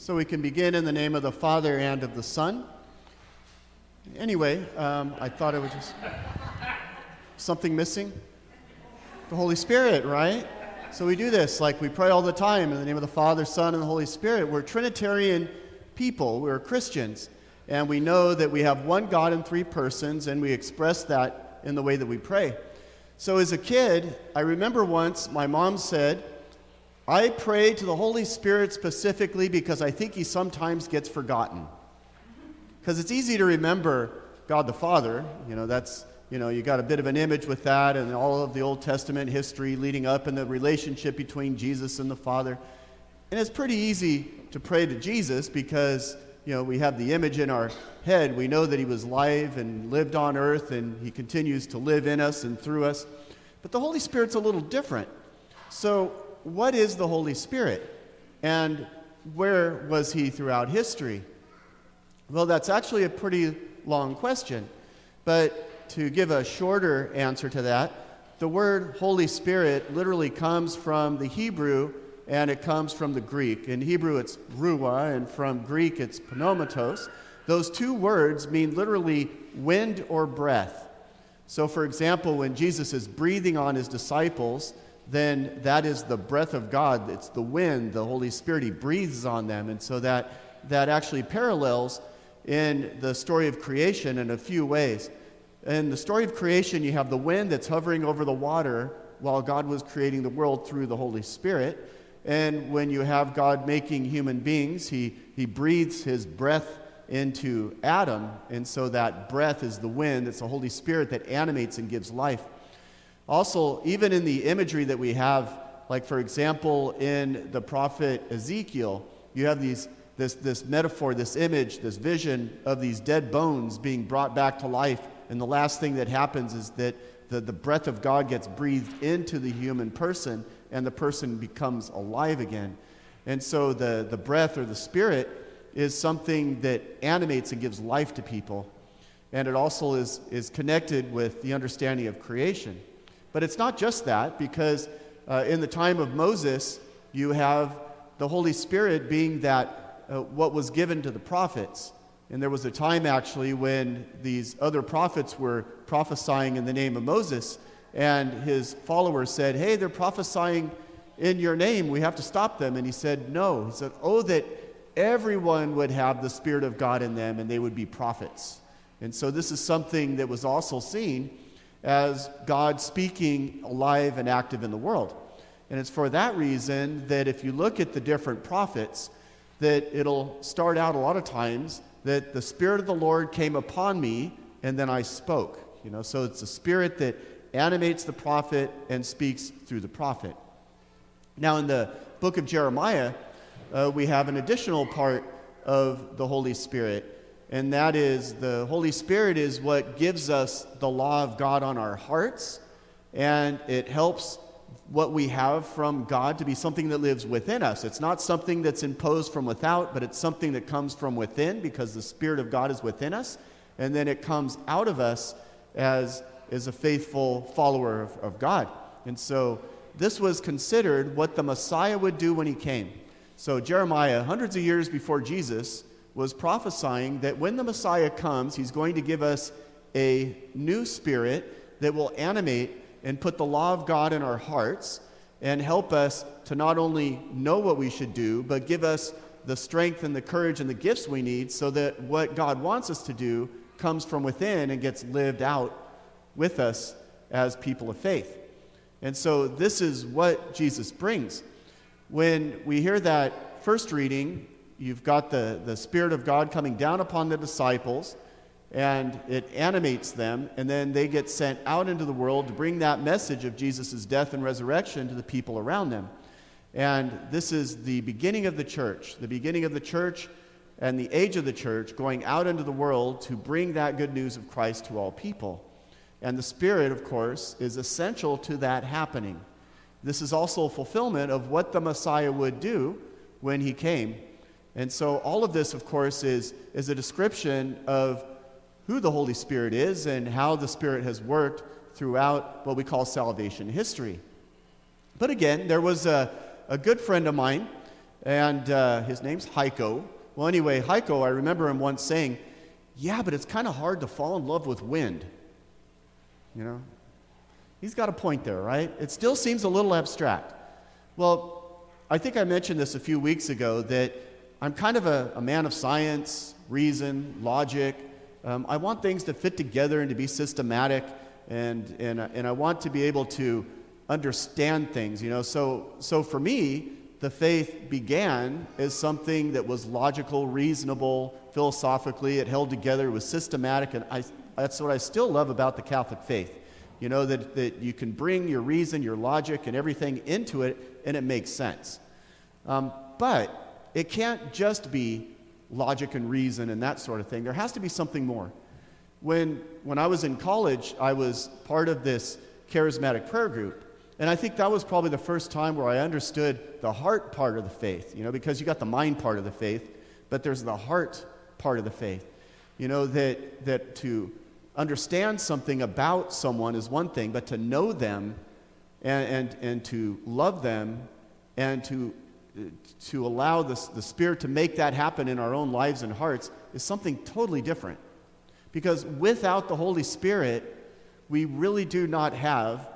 So we can begin in the name of the Father and of the Son. Anyway, um, I thought it was just something missing. The Holy Spirit, right? So we do this, like we pray all the time in the name of the Father, Son, and the Holy Spirit. We're Trinitarian people, we're Christians, and we know that we have one God in three persons, and we express that in the way that we pray. So as a kid, I remember once my mom said, I pray to the Holy Spirit specifically because I think he sometimes gets forgotten. Because it's easy to remember God the Father, you know, that's you know, you got a bit of an image with that and all of the Old Testament history leading up and the relationship between Jesus and the Father. And it's pretty easy to pray to Jesus because, you know, we have the image in our head. We know that he was live and lived on earth and he continues to live in us and through us. But the Holy Spirit's a little different. So, what is the Holy Spirit? And where was he throughout history? Well, that's actually a pretty long question. But to give a shorter answer to that, the word Holy Spirit literally comes from the Hebrew and it comes from the Greek. In Hebrew, it's ruah, and from Greek, it's pneumatos. Those two words mean literally wind or breath. So, for example, when Jesus is breathing on his disciples, then that is the breath of God. It's the wind, the Holy Spirit. He breathes on them. And so that, that actually parallels in the story of creation in a few ways. In the story of creation, you have the wind that's hovering over the water while God was creating the world through the Holy Spirit. And when you have God making human beings, he, he breathes his breath into Adam. And so that breath is the wind, it's the Holy Spirit that animates and gives life. Also, even in the imagery that we have, like for example, in the prophet Ezekiel, you have these, this, this metaphor, this image, this vision of these dead bones being brought back to life and the last thing that happens is that the, the breath of God gets breathed into the human person, and the person becomes alive again. And so the, the breath or the spirit is something that animates and gives life to people. And it also is, is connected with the understanding of creation. But it's not just that, because uh, in the time of Moses, you have the Holy Spirit being that uh, what was given to the prophets. And there was a time actually when these other prophets were prophesying in the name of Moses, and his followers said, Hey, they're prophesying in your name. We have to stop them. And he said, No. He said, Oh, that everyone would have the Spirit of God in them and they would be prophets. And so this is something that was also seen as God speaking alive and active in the world. And it's for that reason that if you look at the different prophets, that it'll start out a lot of times that the Spirit of the Lord came upon me and then I spoke. You know, so it's the Spirit that animates the prophet and speaks through the prophet. Now, in the book of Jeremiah, uh, we have an additional part of the Holy Spirit, and that is the Holy Spirit is what gives us the law of God on our hearts, and it helps what we have from God to be something that lives within us. It's not something that's imposed from without, but it's something that comes from within because the Spirit of God is within us. And then it comes out of us as, as a faithful follower of, of God. And so this was considered what the Messiah would do when he came. So Jeremiah, hundreds of years before Jesus, was prophesying that when the Messiah comes, he's going to give us a new spirit that will animate and put the law of God in our hearts and help us to not only know what we should do, but give us the strength and the courage and the gifts we need so that what God wants us to do comes from within and gets lived out with us as people of faith. And so this is what Jesus brings. When we hear that first reading, you've got the, the Spirit of God coming down upon the disciples and it animates them, and then they get sent out into the world to bring that message of Jesus' death and resurrection to the people around them. And this is the beginning of the church, the beginning of the church and the age of the church going out into the world to bring that good news of Christ to all people. And the Spirit, of course, is essential to that happening. This is also a fulfillment of what the Messiah would do when he came. And so, all of this, of course, is, is a description of who the Holy Spirit is and how the Spirit has worked throughout what we call salvation history. But again, there was a, a good friend of mine And uh, his name's Heiko. Well, anyway, Heiko, I remember him once saying, Yeah, but it's kind of hard to fall in love with wind. You know? He's got a point there, right? It still seems a little abstract. Well, I think I mentioned this a few weeks ago that I'm kind of a, a man of science, reason, logic. Um, I want things to fit together and to be systematic, and, and, and I want to be able to understand things, you know. So, so for me, the faith began as something that was logical, reasonable, philosophically. It held together, it was systematic, and I, that's what I still love about the Catholic faith. You know, that, that you can bring your reason, your logic, and everything into it, and it makes sense. Um, but it can't just be logic and reason and that sort of thing. There has to be something more. When, when I was in college, I was part of this charismatic prayer group. And I think that was probably the first time where I understood the heart part of the faith, you know, because you got the mind part of the faith, but there's the heart part of the faith. You know, that, that to understand something about someone is one thing, but to know them and, and, and to love them and to, to allow the, the Spirit to make that happen in our own lives and hearts is something totally different. Because without the Holy Spirit, we really do not have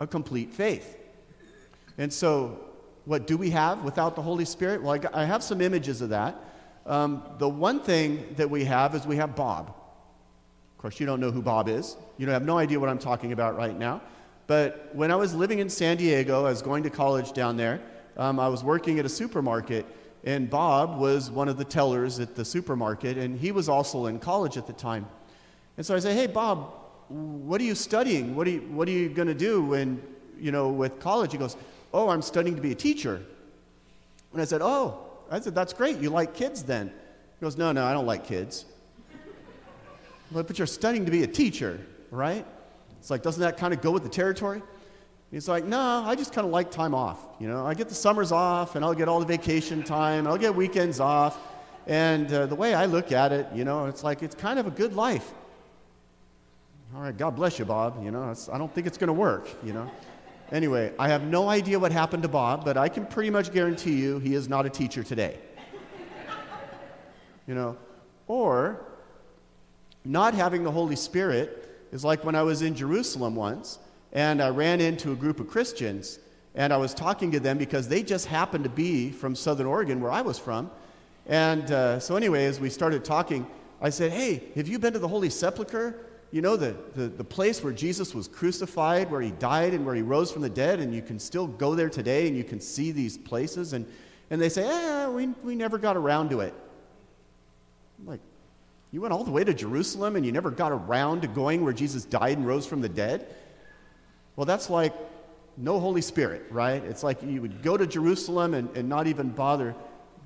a complete faith. And so, what do we have without the Holy Spirit? Well, I, got, I have some images of that. Um, the one thing that we have is we have Bob. Of course, you don't know who Bob is. You have no idea what I'm talking about right now. But when I was living in San Diego, I was going to college down there. Um, I was working at a supermarket, and Bob was one of the tellers at the supermarket, and he was also in college at the time. And so I said, Hey, Bob, what are you studying? What are you, what are you going to do when, you know, with college? He goes, Oh, I'm studying to be a teacher. And I said, Oh, I said, That's great. You like kids then? He goes, No, no, I don't like kids. But you're studying to be a teacher, right? It's like, doesn't that kind of go with the territory? He's like, no, I just kind of like time off. You know, I get the summers off, and I'll get all the vacation time, I'll get weekends off. And uh, the way I look at it, you know, it's like it's kind of a good life. All right, God bless you, Bob. You know, I don't think it's going to work, you know. Anyway, I have no idea what happened to Bob, but I can pretty much guarantee you he is not a teacher today. you know, or not having the Holy Spirit is like when I was in Jerusalem once and I ran into a group of Christians and I was talking to them because they just happened to be from Southern Oregon, where I was from. And uh, so, anyway, as we started talking, I said, Hey, have you been to the Holy Sepulchre? You know, the, the, the place where Jesus was crucified, where he died, and where he rose from the dead, and you can still go there today and you can see these places. And, and they say, Eh, we, we never got around to it. I'm like, you went all the way to Jerusalem and you never got around to going where Jesus died and rose from the dead? Well, that's like no Holy Spirit, right? It's like you would go to Jerusalem and, and not even bother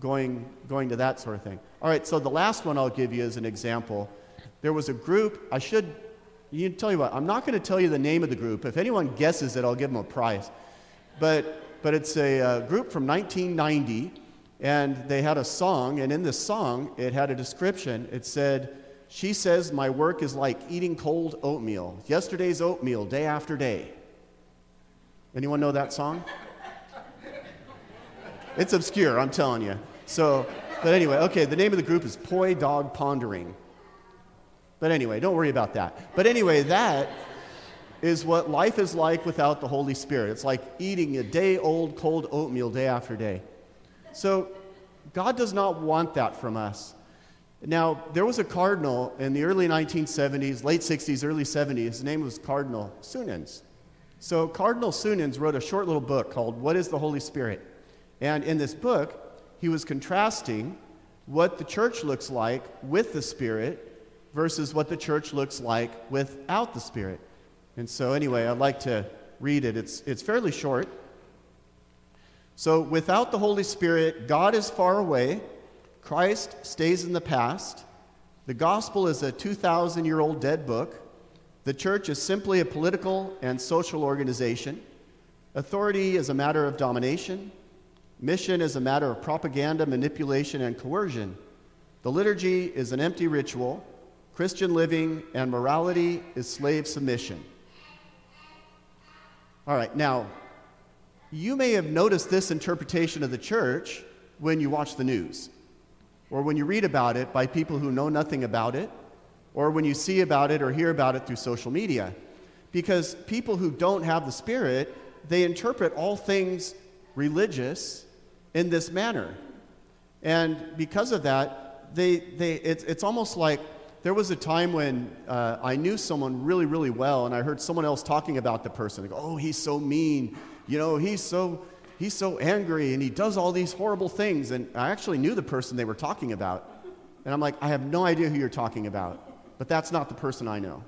going, going to that sort of thing. All right, so the last one I'll give you as an example. There was a group, I should, you tell you what, I'm not going to tell you the name of the group. If anyone guesses it, I'll give them a prize. But, but it's a, uh, group from 1990 and they had a song, and in this song, it had a description. It said, She says, My work is like eating cold oatmeal, yesterday's oatmeal, day after day. Anyone know that song? It's obscure, I'm telling you. So, but anyway, okay, the name of the group is Poi Dog Pondering. But anyway, don't worry about that. But anyway, that is what life is like without the Holy Spirit. It's like eating a day old cold oatmeal day after day. So God does not want that from us. Now, there was a cardinal in the early 1970s, late 60s, early 70s. His name was Cardinal Suenens. So, Cardinal Suenens wrote a short little book called What is the Holy Spirit? And in this book, he was contrasting what the church looks like with the Spirit versus what the church looks like without the Spirit. And so, anyway, I'd like to read it. It's, it's fairly short. So, without the Holy Spirit, God is far away, Christ stays in the past, the gospel is a 2,000 year old dead book, the church is simply a political and social organization, authority is a matter of domination, mission is a matter of propaganda, manipulation, and coercion. The liturgy is an empty ritual, Christian living and morality is slave submission. All right, now, you may have noticed this interpretation of the church when you watch the news, or when you read about it by people who know nothing about it, or when you see about it or hear about it through social media. Because people who don't have the Spirit, they interpret all things religious in this manner. And because of that, they, they, it's, it's almost like there was a time when uh, I knew someone really, really well, and I heard someone else talking about the person. They go, oh, he's so mean. You know, he's so, he's so angry, and he does all these horrible things. And I actually knew the person they were talking about. And I'm like, I have no idea who you're talking about, but that's not the person I know.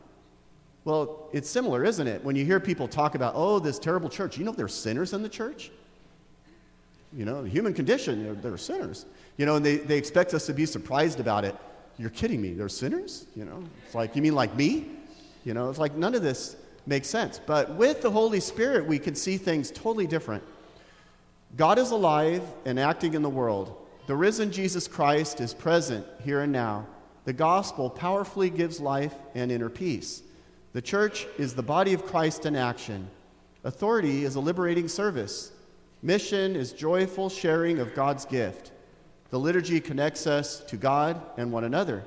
Well, it's similar, isn't it? When you hear people talk about, oh, this terrible church, you know there's sinners in the church? You know, the human condition, they're, they're sinners. You know, and they, they expect us to be surprised about it. You're kidding me. They're sinners? You know, it's like, you mean like me? You know, it's like none of this makes sense. But with the Holy Spirit, we can see things totally different. God is alive and acting in the world. The risen Jesus Christ is present here and now. The gospel powerfully gives life and inner peace. The church is the body of Christ in action. Authority is a liberating service. Mission is joyful sharing of God's gift. The liturgy connects us to God and one another.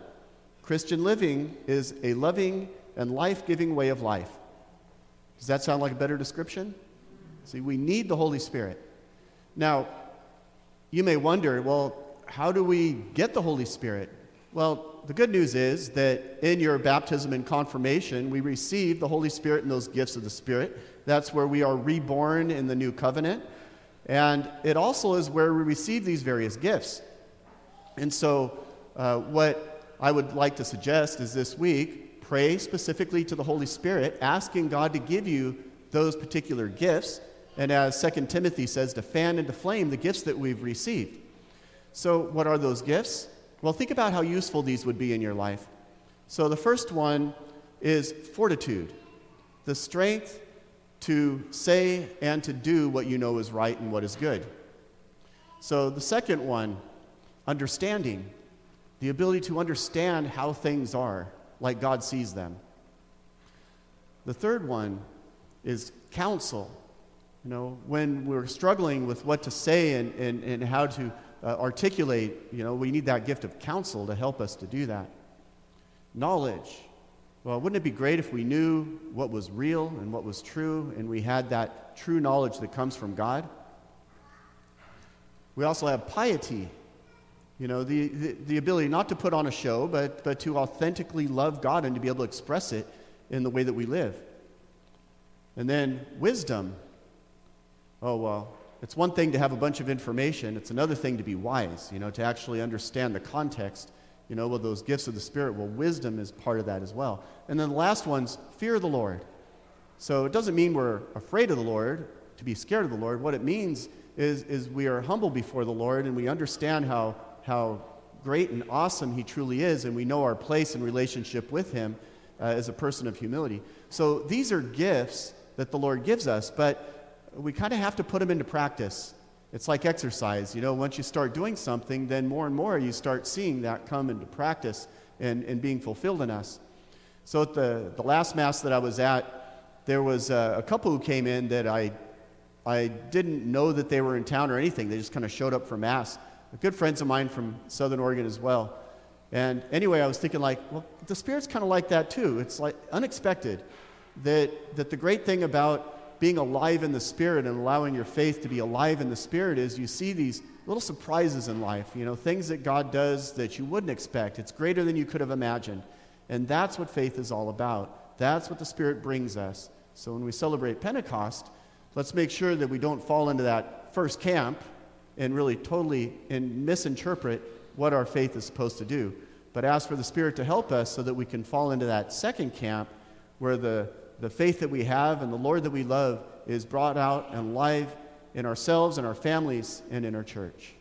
Christian living is a loving and life giving way of life. Does that sound like a better description? See, we need the Holy Spirit. Now, you may wonder well, how do we get the Holy Spirit? Well, the good news is that in your baptism and confirmation, we receive the Holy Spirit and those gifts of the Spirit. That's where we are reborn in the new covenant. And it also is where we receive these various gifts. And so, uh, what I would like to suggest is this week, pray specifically to the Holy Spirit, asking God to give you those particular gifts. And as 2 Timothy says, to fan and to flame the gifts that we've received. So, what are those gifts? Well, think about how useful these would be in your life. So, the first one is fortitude, the strength to say and to do what you know is right and what is good. So, the second one, understanding, the ability to understand how things are like God sees them. The third one is counsel. You know, when we're struggling with what to say and, and, and how to uh, articulate, you know, we need that gift of counsel to help us to do that. Knowledge. Well, wouldn't it be great if we knew what was real and what was true and we had that true knowledge that comes from God? We also have piety. You know, the, the, the, ability not to put on a show, but, but to authentically love God and to be able to express it in the way that we live. And then wisdom. Oh, well, it's one thing to have a bunch of information, it's another thing to be wise, you know, to actually understand the context, you know, with those gifts of the Spirit. Well, wisdom is part of that as well. And then the last one's fear the Lord. So it doesn't mean we're afraid of the Lord, to be scared of the Lord. What it means is, is we are humble before the Lord and we understand how, how great and awesome He truly is, and we know our place in relationship with Him uh, as a person of humility. So these are gifts that the Lord gives us, but we kind of have to put them into practice. It's like exercise. You know, once you start doing something, then more and more you start seeing that come into practice and, and being fulfilled in us. So at the, the last Mass that I was at, there was a, a couple who came in that I, I didn't know that they were in town or anything. They just kind of showed up for Mass. Good friends of mine from Southern Oregon as well. And anyway, I was thinking, like, well, the Spirit's kind of like that too. It's like unexpected that, that the great thing about being alive in the Spirit and allowing your faith to be alive in the Spirit is you see these little surprises in life, you know, things that God does that you wouldn't expect. It's greater than you could have imagined. And that's what faith is all about. That's what the Spirit brings us. So when we celebrate Pentecost, let's make sure that we don't fall into that first camp and really totally and misinterpret what our faith is supposed to do. But ask for the Spirit to help us so that we can fall into that second camp where the the faith that we have and the Lord that we love is brought out and alive in ourselves and our families and in our church.